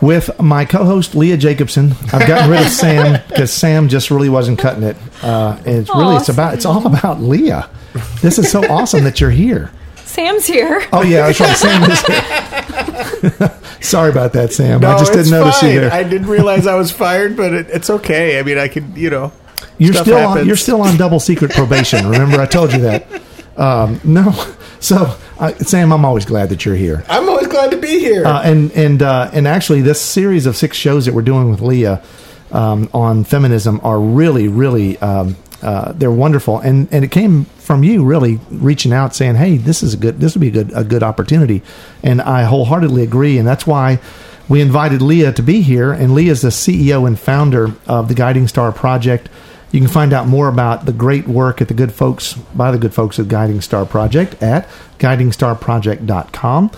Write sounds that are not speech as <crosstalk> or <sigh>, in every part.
with my co-host Leah Jacobson. I've gotten rid of <laughs> Sam because Sam just really wasn't cutting it. Uh, and it's really it's about it's all about Leah. This is so awesome that you're here. Sam's here. Oh yeah, that's right. Sam is here. <laughs> Sorry about that, Sam. No, I just didn't it's notice fine. you there. I didn't realize I was fired, but it, it's okay. I mean, I could, you know. You're stuff still on, happens. you're still on double secret probation. Remember, I told you that. Um, no, so uh, Sam, I'm always glad that you're here. I'm always glad to be here. Uh, and and uh, and actually, this series of six shows that we're doing with Leah um, on feminism are really, really um, uh, they're wonderful. And and it came from you really reaching out, saying, "Hey, this is a good. This would be a good a good opportunity." And I wholeheartedly agree. And that's why we invited Leah to be here. And Leah is the CEO and founder of the Guiding Star Project. You can find out more about the great work at the good folks by the good folks at Guiding Star Project at guidingstarproject.com.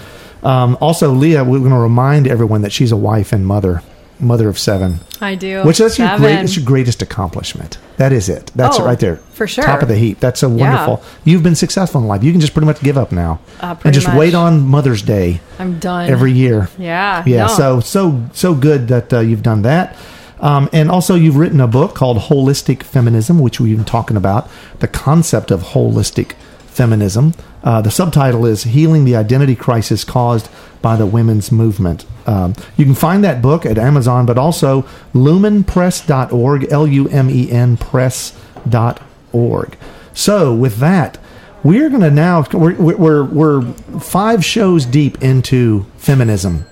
Um, also, Leah, we're going to remind everyone that she's a wife and mother, mother of seven, I do. which that's your Seven. great, that's your greatest accomplishment. That is it. That's it Oh, right there, for sure. top of the heap. That's so Yeah. wonderful. You've been successful in life. You can just pretty much give up now Uh, and just much. wait on Mother's Day I'm done. every year. Yeah. Yeah, no. so so so good that uh, you've done that. Um, and also, you've written a book called Wholistic Feminism, which we've been talking about the concept of holistic feminism. Uh, the subtitle is Healing the Identity Crisis Caused by the Women's Movement. Um, you can find that book at Amazon, but also lumenpress.org, L U M E N press.org. So, with that, we're going to now, we're, we're, we're five shows deep into feminism.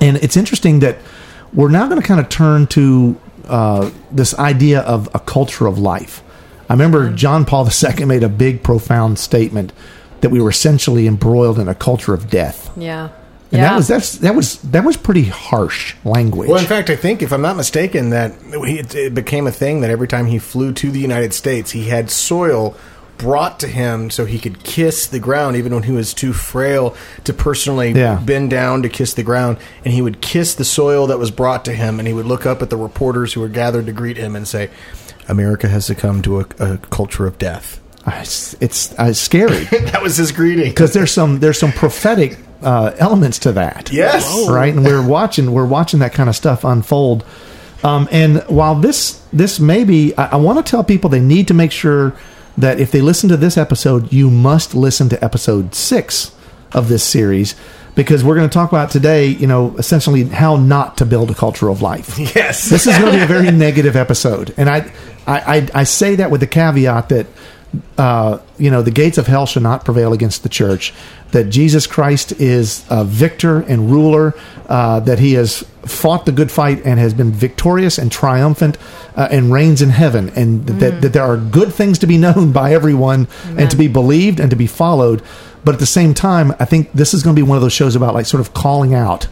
And it's interesting that we're now going to kind of turn to uh, this idea of a culture of life. I remember John Paul II made a big, profound statement that we were essentially embroiled in a culture of death, yeah. and yeah. that was that's that was that was pretty harsh language. well, in fact, I think, if I'm not mistaken, that it, it became a thing that every time he flew to the United States, he had soil brought to him so he could kiss the ground, even when he was too frail to personally Yeah. bend down to kiss the ground. And he would kiss the soil that was brought to him, and he would look up at the reporters who were gathered to greet him and say, America has succumbed to a, a culture of death. it's it's, uh, it's scary <laughs> that was his greeting. because there's some there's some prophetic uh, elements to that. Yes. right? And we're watching we're watching that kind of stuff unfold. Um, and while this this may be, I, I want to tell people they need to make sure that if they listen to this episode, you must listen to episode six of this series because we're going to talk about today, you know, essentially how not to build a culture of life. <laughs> Yes. This is going to be a very <laughs> negative episode, and I, I, I, I say that with the caveat that, uh, you know, the gates of hell shall not prevail against the church. That Jesus Christ is a victor and ruler. Uh, that He has fought the good fight and has been victorious and triumphant, uh, and reigns in heaven, and that, that there are good things to be known <laughs> by everyone and to be believed and to be followed. But at the same time, I think this is going to be one of those shows about like sort of calling out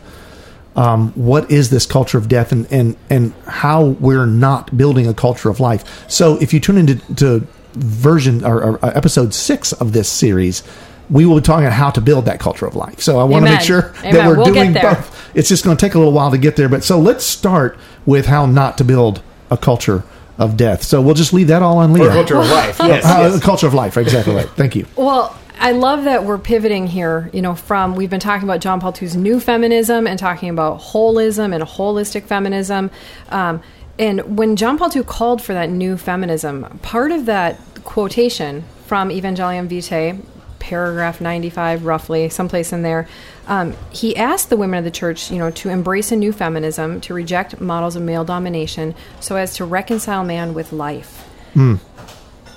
um, what is this culture of death and, and, and how we're not building a culture of life. So if you tune into to version or, or uh, episode six of this series, we will be talking about how to build that culture of life. So I want to make sure that we're We'll doing both. It's just going to take a little while to get there. But so let's start with how not to build a culture of death. So we'll just leave that all on Leah. Or culture of life. <laughs> Yes. Uh, yes. culture of life. Exactly right. Thank you. Well, I love that we're pivoting here, you know, from we've been talking about John Paul II's new feminism and talking about holism and holistic feminism. Um, and when John Paul II called for that new feminism, part of that quotation from Evangelium Vitae, paragraph 95, roughly, someplace in there, um, he asked the women of the church, you know, to embrace a new feminism, to reject models of male domination, so as to reconcile man with life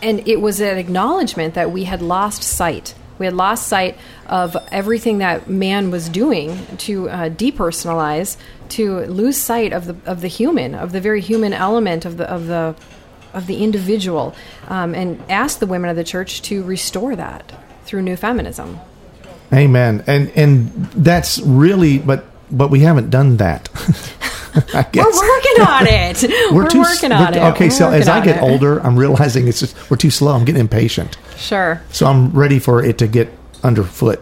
and it was an acknowledgement that we had lost sight. We had lost sight of everything that man was doing to uh, depersonalize, to lose sight of the of the human, of the very human element of the of the of the individual, um, and ask the women of the church to restore that through new feminism. Amen. And and that's really but but we haven't done that. <laughs> I We're working on it. <laughs> We're, too- working on we're- it. Okay, We're so as I get it. older, I'm realizing it's just we're too slow. I'm getting impatient. sure. So I'm ready for it to get underfoot.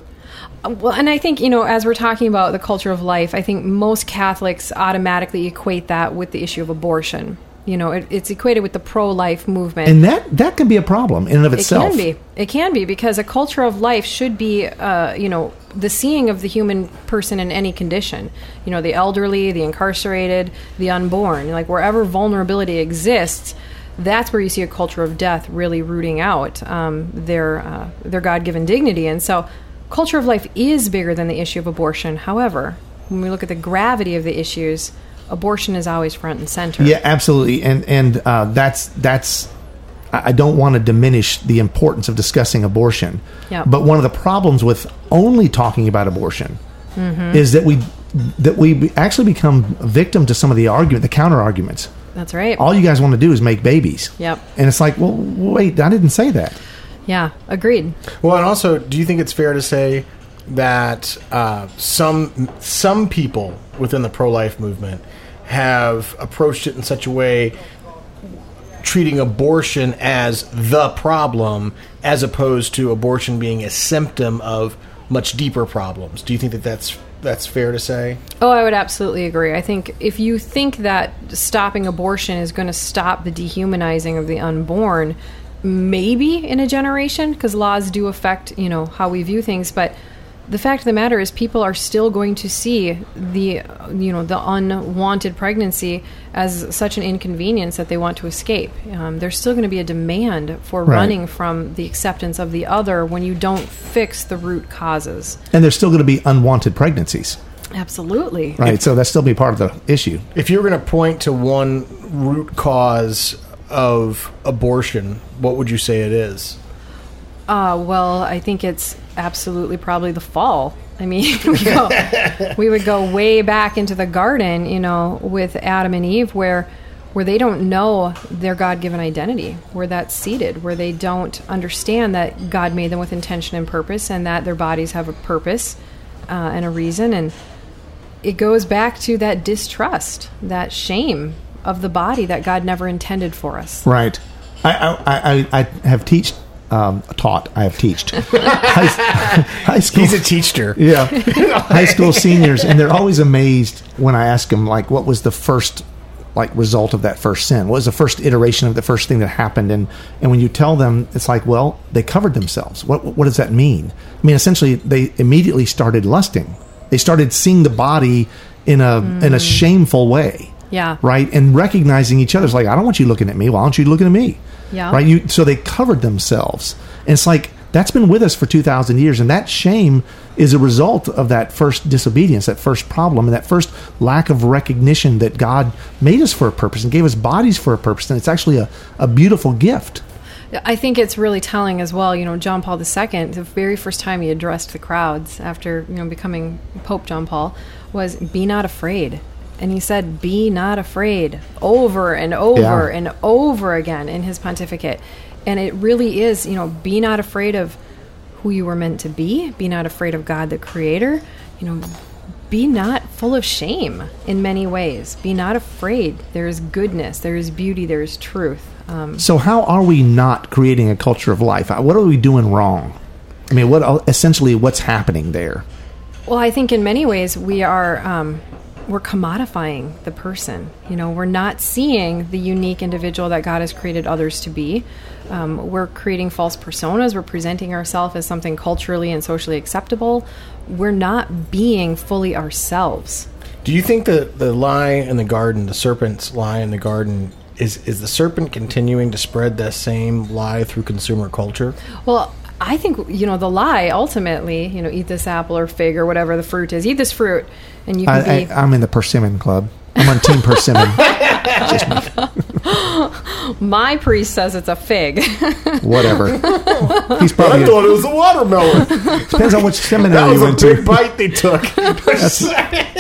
Um, well, and I think, you know, as we're talking about the culture of life, I think most Catholics automatically equate that with the issue of abortion. You know, it, it's equated with the pro life movement. And that that can be a problem in and of itself. it can be. It can be because a culture of life should be, uh, you know, the seeing of the human person in any condition. You know, the elderly, the incarcerated, the unborn. Like wherever vulnerability exists, that's where you see a culture of death really rooting out um, their uh, their God given dignity. And so, culture of life is bigger than the issue of abortion. However, when we look at the gravity of the issues, abortion is always front and center. Yeah, absolutely, and and uh, that's that's. I I don't want to diminish the importance of discussing abortion, Yeah. but one of the problems with only talking about abortion Mm-hmm. is that we that we actually become victim to some of the argument, the counter arguments. That's right. All you guys want to do is make babies. Yep. And it's like, well, wait, I didn't say that. yeah, agreed. Well, and also, do you think it's fair to say that uh, some some people within the pro life movement have approached it in such a way, treating abortion as the problem, as opposed to abortion being a symptom of much deeper problems? Do you think that that's that's fair to say? Oh, I would absolutely agree. I think if you think that stopping abortion is going to stop the dehumanizing of the unborn, maybe in a generation, because laws do affect, you know, how we view things, but the fact of the matter is people are still going to see the you know the unwanted pregnancy as such an inconvenience that they want to escape um, there's still going to be a demand for Right. running from the acceptance of the other when you don't fix the root causes And there's still going to be unwanted pregnancies, absolutely right? So that's still be part of the issue. If you're going to point to one root cause of abortion, what would you say it is? Uh, well, I think it's absolutely probably the fall. I mean, <laughs> we, go, we would go way back into the garden, you know, with Adam and Eve, where where they don't know their God-given identity, where that's seated, where they don't understand that God made them with intention and purpose, and that their bodies have a purpose uh, and a reason, and it goes back to that distrust, that shame of the body that God never intended for us. Right. I I, I, I have teached um, taught. I have taught. high, high school. He's a teacher. yeah, <laughs> high school seniors, and they're always amazed when I ask them like, what was the first like result of that first sin? What was the first iteration of the first thing that happened? And and when you tell them, it's like, well, they covered themselves. What what does that mean? I mean, essentially, they immediately started lusting. They started seeing the body in a in a shameful way Yeah. right? And recognizing each other's like, I don't want you looking at me. Why aren't you looking at me? Yeah. Right. You so they covered themselves, and it's like that's been with us for two thousand years, and that shame is a result of that first disobedience, that first problem, and that first lack of recognition that God made us for a purpose and gave us bodies for a purpose, and it's actually a, a beautiful gift. I think it's really telling as well. You know, John Paul II, the very first time he addressed the crowds after you know becoming Pope John Paul, was "Be not afraid," and he said, "Be not afraid" over and over Yeah. and over again in his pontificate. And it really is, you know, be not afraid of who you were meant to be. Be not afraid of God, the Creator. You know, be not full of shame in many ways. Be not afraid. There is goodness. There is beauty. There is truth. Um, So how are we not creating a culture of life? What are we doing wrong? I mean, what essentially what's happening there? Well, I think in many ways we are um, we're commodifying the person. You know, we're not seeing the unique individual that God has created others to be. Um, we're creating false personas. We're presenting ourselves as something culturally and socially acceptable. We're not being fully ourselves. Do you think that the lie in the garden, the serpent's lie in the garden, is is the serpent continuing to spread that same lie through consumer culture? Well, I think you know the lie ultimately. You know, eat this apple or fig or whatever the fruit is. Eat this fruit, and you can I, be. I, I'm in the persimmon club. I'm on Team Persimmon. <laughs> my priest says it's a fig. <laughs> Whatever. He's probably I thought it was a watermelon. depends on which that seminary was you a went big to. bite they took.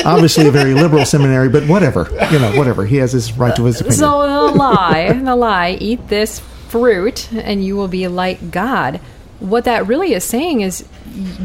Obviously, a very liberal seminary, but whatever. You know, whatever. He has his right to his opinion. So the lie, the lie, eat this fruit and you will be like God. What that really is saying is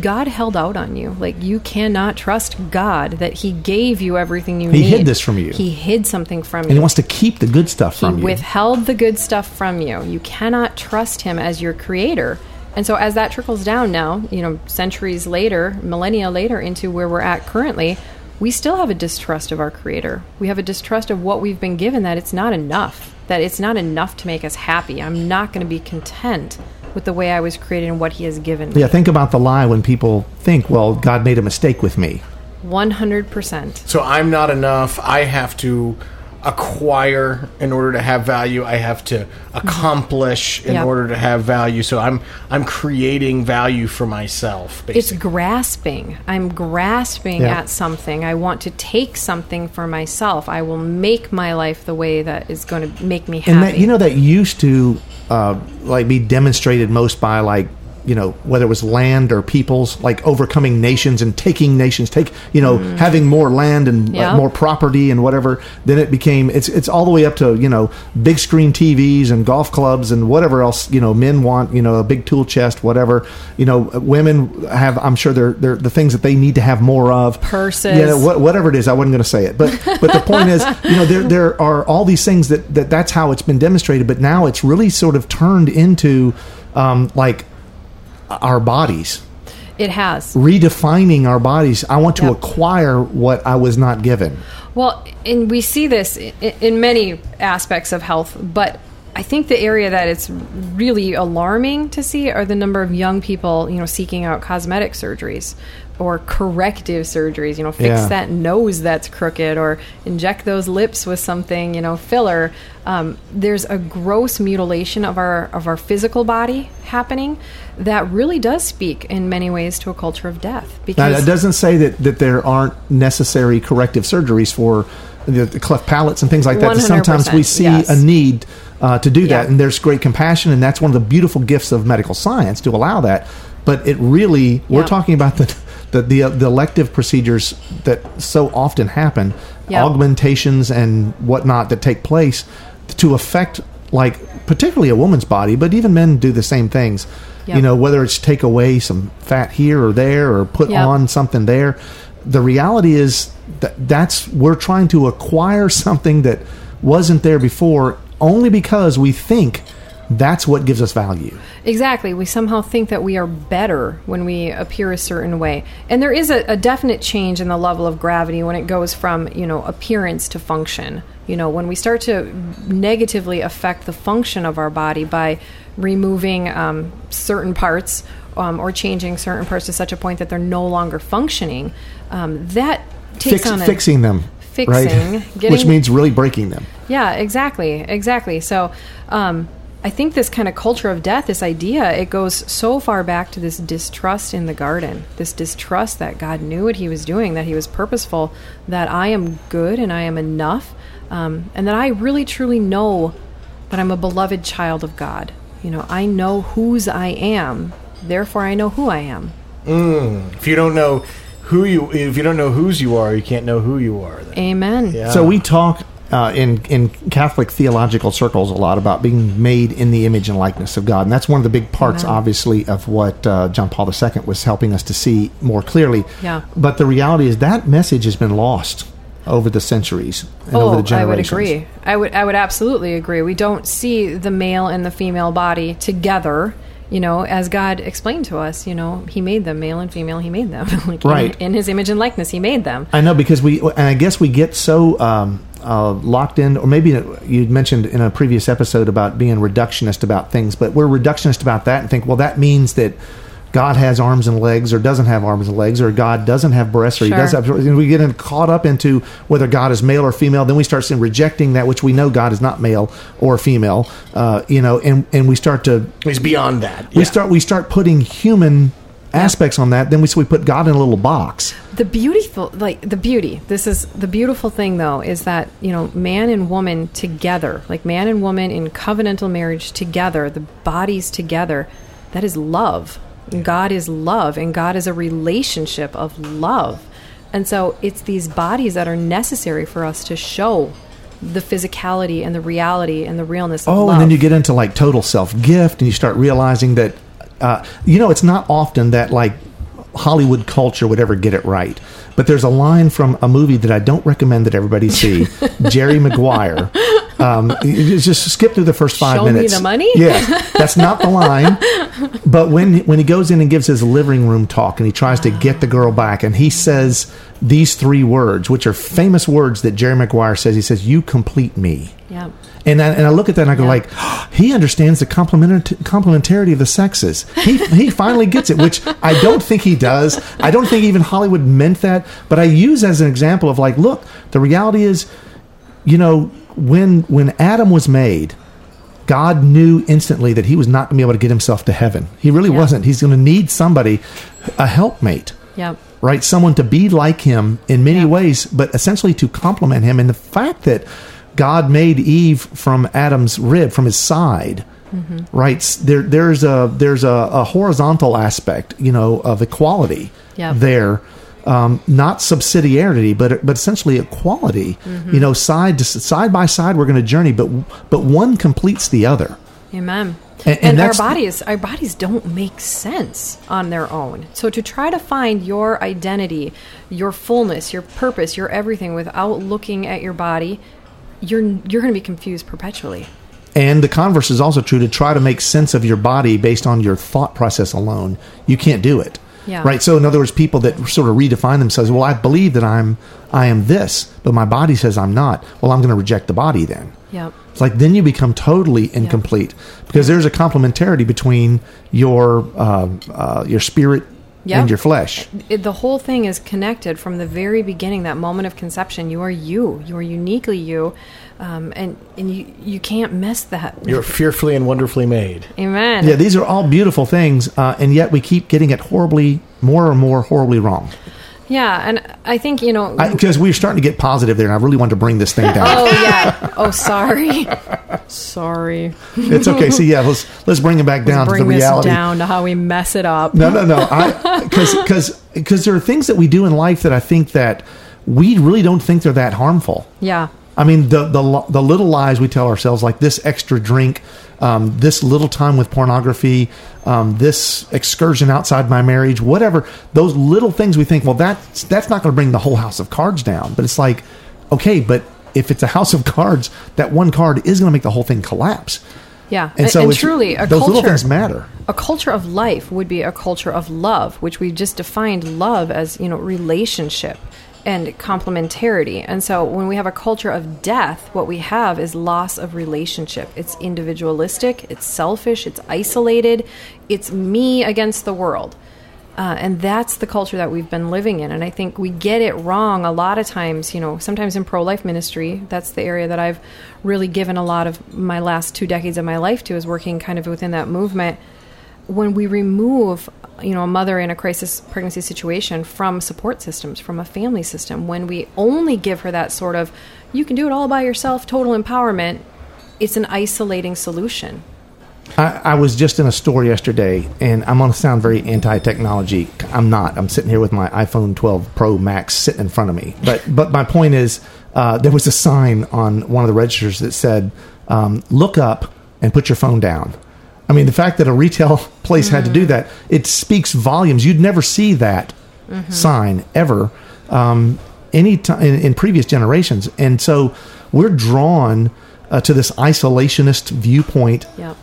God held out on you. Like you cannot trust God that He gave you everything you He need. He hid this from you. He hid something from you. And he wants to keep the good stuff He from you. He withheld the good stuff from you. You cannot trust Him as your creator. And so, as that trickles down now, you know, centuries later, millennia later, into where we're at currently, we still have a distrust of our creator. We have a distrust of what we've been given that it's not enough, that it's not enough to make us happy. I'm not going to be content with the way I was created and what He has given me. yeah, think about the lie when people think, well, God made a mistake with me. 100%. So I'm not enough. I have to acquire in order to have value. I have to accomplish in Yep. order to have value. So I'm I'm creating value for myself. It's grasping. I'm grasping Yeah. at something. I want to take something for myself. I will make my life the way that is going to make me happy. And that you know that used to uh, like be demonstrated most by like you know whether it was land or peoples like overcoming nations and taking nations take you know having more land and Mm. Yeah. more property and whatever then it became it's it's all the way up to you know big screen TVs and golf clubs and whatever else you know men want you know a big tool chest whatever you know women have I'm sure they're they're the things that they need to have more of Purses. know, what, whatever it is, I wasn't going to say it, but but the point is, you know, there there are all these things that, that that's how it's been demonstrated, but now it's really sort of turned into um, like our bodies, it has. redefining our bodies. I want to Yep. acquire what I was not given. Well, and we see this in, many aspects of health, but I think the area that it's really alarming to see are the number of young people, you know, seeking out cosmetic surgeries or corrective surgeries, you know, fix Yeah. that nose that's crooked or inject those lips with something, you know, filler. Um, there's a gross mutilation of our of our physical body happening that really does speak in many ways to a culture of death Now, because it doesn't say that, that there aren't necessary corrective surgeries for the, the cleft palates and things like that. Sometimes we see yes. a need uh, to do that, Yeah. and there's great compassion, and that's one of the beautiful gifts of medical science to allow that. But it really, we're talking about the the, the, the elective procedures that so often happen, Yeah. augmentations and whatnot that take place to affect, like particularly a woman's body, but even men do the same things. Yeah. You know, whether it's take away some fat here or there, or put Yeah. on something there. The reality is that that's we're trying to acquire something that wasn't there before, only because we think that's what gives us value. Exactly. We somehow think that we are better when we appear a certain way. And there is a, a definite change in the level of gravity when it goes from, you know, appearance to function. You know, when we start to negatively affect the function of our body by removing um, certain parts um, or changing certain parts to such a point that they're no longer functioning, um, that takes Fix, on a, fixing them, Fixing, <laughs> right? getting- which means really breaking them. yeah, exactly, exactly. So, um, I think this kind of culture of death, this idea, it goes so far back to this distrust in the garden, this distrust that God knew what He was doing, that He was purposeful, that I am good and I am enough, um, and that I really truly know that I'm a beloved child of God. You know, I know whose I am, therefore I know who I am. If you don't know who you, if you don't know whose you are, you can't know who you are. Then. Amen. Yeah. So we talk uh, in in Catholic theological circles a lot about being made in the image and likeness of God, and that's one of the big parts, Amen. obviously, of what uh, John Paul II was helping us to see more clearly. Yeah. But the reality is that message has been lost over the centuries and oh, over the I would agree. I would I would absolutely agree. We don't see the male and the female body together. You know, as God explained to us, you know, He made them male and female. He made them <laughs> like in- Right. in, His image and likeness. He made them. I know because we, and I guess we get so um, uh, locked in, or maybe you mentioned in a previous episode about being reductionist about things, but we're reductionist about that and think, well, that means that God has arms and legs, or doesn't have arms and legs, or God doesn't have breasts, or He Sure. does have. and We get in, caught up into whether God is male or female. Then we start saying, rejecting that which we know God is not male or female. Uh, you know, and and we start to He's beyond that. we Yeah. start we start putting human aspects on that. Then we so we put God in a little box. The beautiful, like the beauty. This is the beautiful thing, though, is that you know, man and woman together, like man and woman in covenantal marriage together, the bodies together. That is love. God is love, and God is a relationship of love. And so, it's these bodies that are necessary for us to show the physicality and the reality and the realness of Oh, and then you get into like total self gift, and you start realizing that Uh, you know, it's not often that like Hollywood culture would ever get it right. But there's a line from a movie that I don't recommend that everybody see, <laughs> Jerry Maguire. Um, <laughs> just skip through the first five Show me minutes. the money? Yeah, that's not the line. But when when he goes in and gives his living room talk and he tries to get the girl back and he says these three words, which are famous words that Jerry Maguire says. He says, "You complete me." Yeah. And I, and I look at that and I go Yeah. like, <gasps> he understands the complement complementarity of the sexes. He he finally gets it, which I don't think he does. I don't think even Hollywood meant that. But I use as an example of like, look, the reality is, you know, when when Adam was made, God knew instantly that he was not going to be able to get himself to heaven. He really Yeah. wasn't. He's going to need somebody, a helpmate right? Someone to be like him in many ways, but essentially to complement him. And the fact that God made Eve from Adam's rib, from his side, Mm-hmm. right? There, there's a there's a, a horizontal aspect, you know, of equality Yeah. there. Um, not subsidiarity, but but essentially equality. Mm-hmm. You know, side to side by side, we're going to journey, but but one completes the other. Amen. And- And, and our bodies, our bodies don't make sense on their own. So to try to find your identity, your fullness, your purpose, your everything without looking at your body, you're you're going to be confused perpetually. And the converse is also true to try to make sense of your body based on your thought process alone. You can't do it. Yeah. Right. So in other words, people that sort of redefine themselves, well, I believe that I'm I am this, but my body says I'm not. Well, I'm going to reject the body then. Yep. It's like then you become totally incomplete because there's a complementarity between your uh, uh, your spirit Yeah. and your flesh. It, the whole thing is connected from the very beginning. That moment of conception, you are you. You are uniquely you, um, and and you you can't mess that. You're fearfully and wonderfully made. Amen. Yeah, these are all beautiful things, uh, and yet we keep getting it horribly, more and more horribly wrong. yeah, and I think you know. Because we're starting to get positive there, and I really want to bring this thing down. oh yeah. <laughs> Oh sorry. sorry. It's okay. So yeah, let's let's bring it back down to Bring the this reality. down to how we mess it up. No, no, no. <laughs> Because because because there are things that we do in life that I think that we really don't think they're that harmful. Yeah. I mean, the the the little lies we tell ourselves, like this extra drink, um, this little time with pornography, um, this excursion outside my marriage, whatever. Those little things we think, well, that's that's not going to bring the whole house of cards down. But it's like, okay, but if it's a house of cards, that one card is going to make the whole thing collapse. Yeah. And so it's- truly, a those culture, little things matter. A culture of life would be a culture of love, which we just defined love as, you know, relationship and complementarity. And so when we have a culture of death, what we have is loss of relationship. It's individualistic, it's selfish, it's isolated, it's me against the world. Uh, and that's the culture that we've been living in. And I think we get it wrong a lot of times. You know, sometimes in pro life ministry, that's the area that I've really given a lot of my last two decades of my life to, is working kind of within that movement. When we remove, you know, a mother in a crisis pregnancy situation from support systems, from a family system, when we only give her that sort of, you can do it all by yourself, total empowerment, it's an isolating solution. I, I was just in a store yesterday, and I'm going to sound very anti-technology. I'm not. I'm sitting here with my iPhone 12 Pro Max sitting in front of me. But but my point is, uh, there was a sign on one of the registers that said, um, "Look up and put your phone down." I mean, the fact that a retail <laughs> place had to do that, it speaks volumes. You'd never see that sign ever um, any time in, in previous generations, and so we're drawn uh, to this isolationist viewpoint Yep.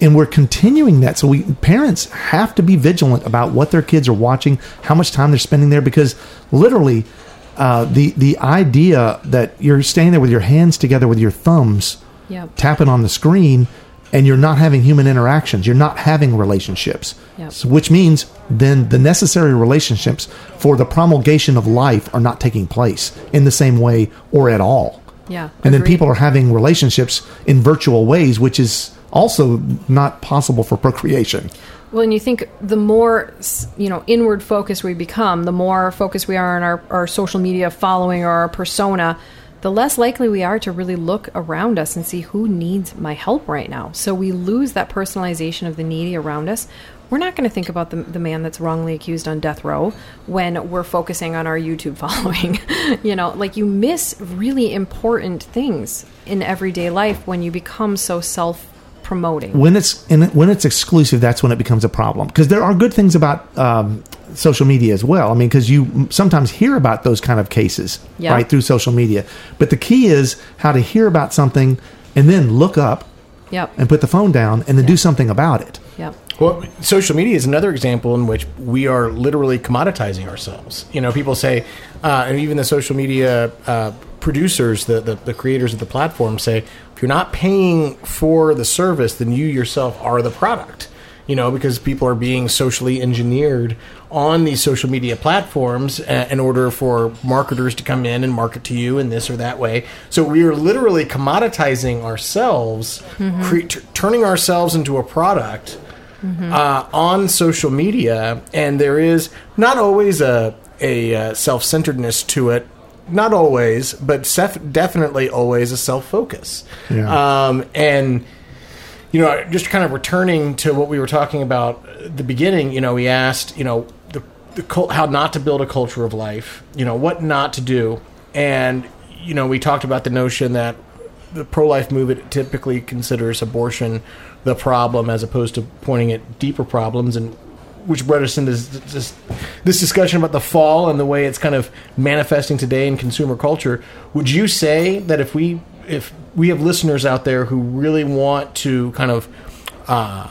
and we're continuing that. So we parents have to be vigilant about what their kids are watching, how much time they're spending there, because literally, uh, the the idea that you're standing there with your hands together with your thumbs, Yep. tapping on the screen, and you're not having human interactions, you're not having relationships, Yep. so, which means then the necessary relationships for the promulgation of life are not taking place in the same way or at all. Yeah. And then people are having relationships in virtual ways, which is also not possible for procreation. Well, and you think the more you know inward focus we become, the more focused we are on our, our social media following or our persona, the less likely we are to really look around us and see who needs my help right now. So we lose that personalization of the needy around us. We're not going to think about the, the man that's wrongly accused on death row when we're focusing on our YouTube <laughs> following. you know, like you miss really important things in everyday life when you become so self promoting. when it's when it's exclusive, that's when it becomes a problem. Because there are good things about um, social media as well. I mean, because you sometimes hear about those kind of cases Yeah. right through social media. But the key is how to hear about something and then look up Yep. and put the phone down and then do something about it. Yep. Well, social media is another example in which we are literally commoditizing ourselves. You know, people say, uh, and even the social media uh, producers, the, the, the creators of the platform say, if you're not paying for the service, then you yourself are the product. You know, because people are being socially engineered on these social media platforms uh, in order for marketers to come in and market to you in this or that way. So we are literally commoditizing ourselves, cre- t- turning ourselves into a product uh, on social media, and there is not always a a uh, self centeredness to it. Not always, but sef- definitely always a self focus. Yeah. Um, and you know, just kind of returning to what we were talking about at the beginning. You know, we asked, you know, the, cult, how not to build a culture of life. You know, what not to do, and you know, we talked about the notion that the pro-life movement typically considers abortion the problem as opposed to pointing at deeper problems and which brought us into this, this, this discussion about the fall and the way it's kind of manifesting today in consumer culture would you say that if we if we have listeners out there who really want to kind of uh,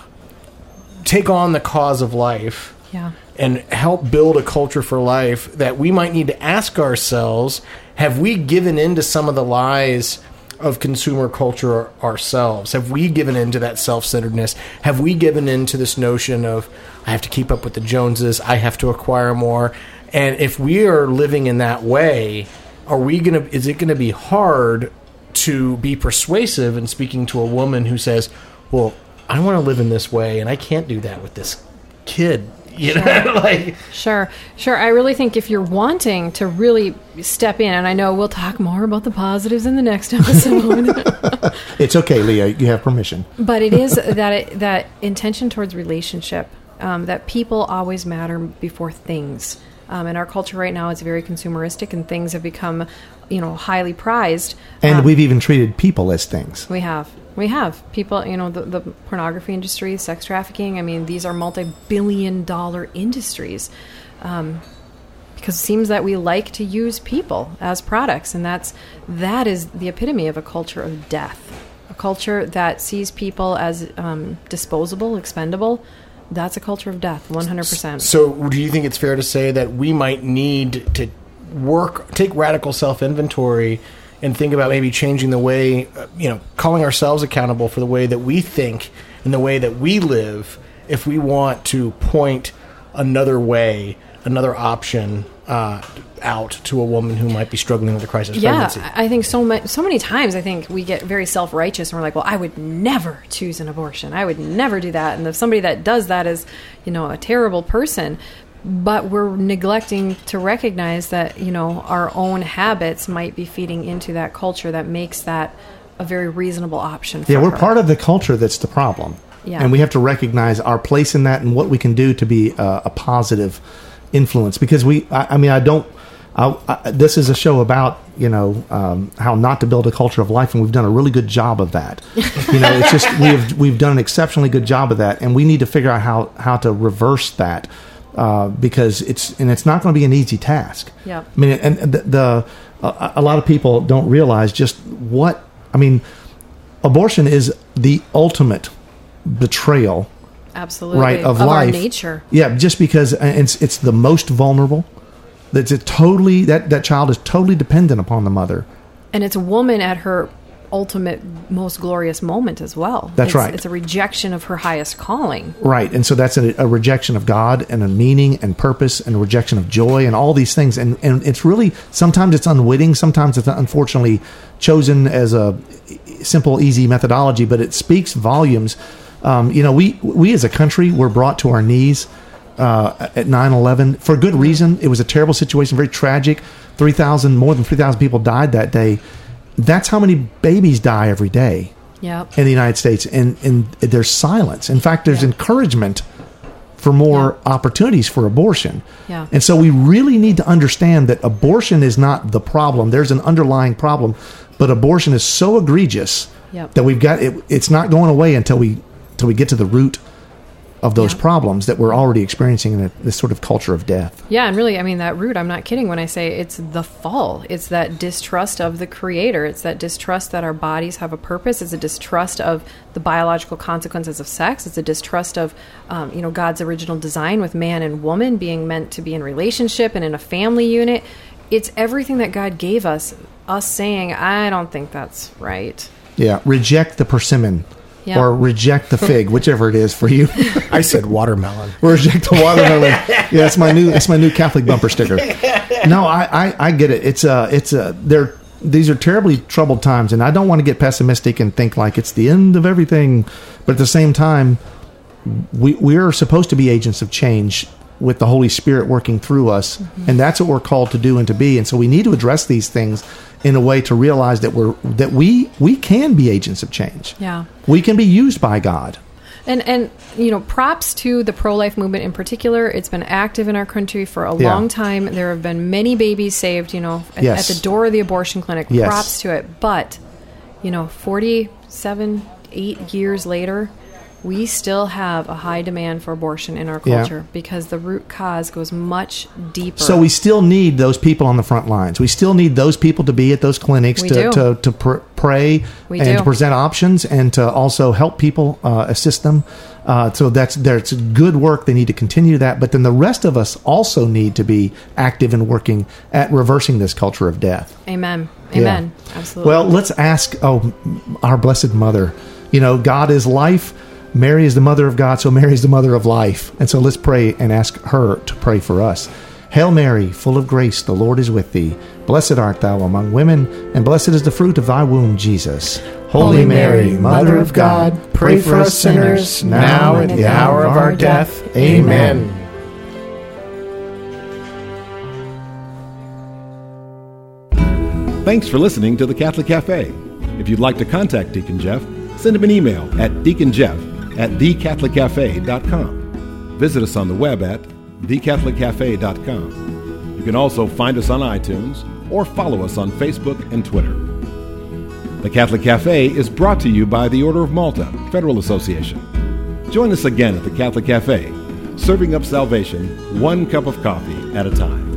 take on the cause of life Yeah. And help build a culture for life that we might need to ask ourselves have we given in to some of the lies of consumer culture ourselves? Have we given in to that self-centeredness? Have we given in to this notion of i have to keep up with the joneses i have to acquire more? And if we are living in that way are we gonna is it gonna be hard to be persuasive in speaking to a woman who says well i want to live in this way and i can't do that with this kid you know <laughs> like Sure, sure. I really think if you're wanting to really step in, and I know we'll talk more about the positives in the next <laughs> episode, <laughs> It's okay, Leah. You have permission. but it is that it, that intention towards relationship, um, that people always matter before things. Um, in our culture right now, is very consumeristic, and things have become, you know, highly prized. And Um, we've even treated people as things. We have. We have. People, you know, the, the pornography industry, sex trafficking, I mean, these are multi billion dollar industries. Um, because it seems that we like to use people as products, and that's that is the epitome of a culture of death. A culture that sees people as um, disposable, expendable. That's a culture of death, 100%. So, do you think it's fair to say that we might need to work, take radical self inventory, and think about maybe changing the way, you know, calling ourselves accountable for the way that we think and the way that we live if we want to point another way, another option uh, out to a woman who might be struggling with a crisis Yeah, pregnancy? I I think so much, so many times I think we get very self righteous and we're like, well, I would never choose an abortion. I would never do that. And if somebody that does that is, you know, a terrible person, but we're neglecting to recognize that you know our own habits might be feeding into that culture that makes that a very reasonable option. For Yeah, we're her. part of the culture that's the problem. Yeah. And we have to recognize our place in that and what we can do to be a, a positive influence. Because we, I, I mean, I don't. I, I, this is a show about you know um, how not to build a culture of life, and we've done a really good job of that. you know, it's just <laughs> we've we've done an exceptionally good job of that, and we need to figure out how how to reverse that uh, because it's and it's not going to be an easy task. Yeah. I mean, and the, the a, a lot of people don't realize just what I mean. Abortion is the ultimate betrayal, absolutely right, of, our life. nature. Yeah, just because it's it's the most vulnerable. That's totally that that child is totally dependent upon the mother. And it's a woman at her ultimate, most glorious moment as well. That's It's- right. It's a rejection of her highest calling. Right, and so that's a, a rejection of God and a meaning and purpose and a rejection of joy and all these things. And and it's really sometimes it's unwitting, sometimes it's unfortunately chosen as a simple, easy methodology, but it speaks volumes. Um, you know, we we as a country were brought to our knees uh, at 9-11 for good reason. It was a terrible situation, very tragic. Three thousand, more than three thousand people died that day. That's how many babies die every day Yep. in the United States, and, and there's silence. In fact, there's Yeah. encouragement for more opportunities for abortion. Yeah. And so we really need to understand that abortion is not the problem. There's an underlying problem, but abortion is so egregious Yep. That we've got it, it's not going away until we until we get to the root of those Yeah. problems that we're already experiencing in a, this sort of culture of death. Yeah, and really, I mean, that root, I'm not kidding when I say it's the fall. It's that distrust of the creator. It's that distrust that our bodies have a purpose. It's a distrust of the biological consequences of sex. It's a distrust of, um, you know, God's original design with man and woman being meant to be in relationship and in a family unit. It's everything that God gave us, us saying, I don't think that's right. Yeah, reject the persimmon Yeah. or reject the fig, <laughs> whichever it is for you. I said watermelon. <laughs> reject the watermelon. <laughs> yeah, that's my new that's my new Catholic bumper sticker. No, I, I, I get it. It's a it's a they're these are terribly troubled times, and I don't want to get pessimistic and think like it's the end of everything. But at the same time, we we are supposed to be agents of change with the Holy Spirit working through us, mm-hmm. and that's what we're called to do and to be. And so we need to address these things in a way to realize that we're that we we can be agents of change. Yeah. We can be used by God. And and you know, props to the pro life movement in particular. It's been active in our country for a Yeah. long time. There have been many babies saved. You know, at, Yes. at the door of the abortion clinic. Yes. Props to it. But you know, forty-seven, eight years later, we still have a high demand for abortion in our Yeah. culture because the root cause goes much deeper. So we still need those people on the front lines. We still need those people to be at those clinics We to, do. to, to pr- pray We and do. to present options and to also help people, uh, assist them. Uh, so that's that's good work. They need to continue that. But then the rest of us also need to be active and working at reversing this culture of death. Amen. Yeah. Amen. Absolutely. Well, let's ask oh, our Blessed Mother. You know, God is life. Mary is the mother of God, so Mary is the mother of life. And so let's pray and ask her to pray for us. Hail Mary, full of grace, the Lord is with thee. Blessed art thou among women, and blessed is the fruit of thy womb, Jesus. Holy Mary, Mother of God, pray for us sinners, now and at the hour of our death. Amen. Thanks for listening to the Catholic Cafe. If you'd like to contact Deacon Jeff, send him an email at deaconjeff at thecatholiccafe.com. Visit us on the web at thecatholiccafe.com. You can also find us on iTunes or follow us on Facebook and Twitter. The Catholic Cafe is brought to you by the Order of Malta Federal Association. Join us again at the Catholic Cafe, serving up salvation one cup of coffee at a time.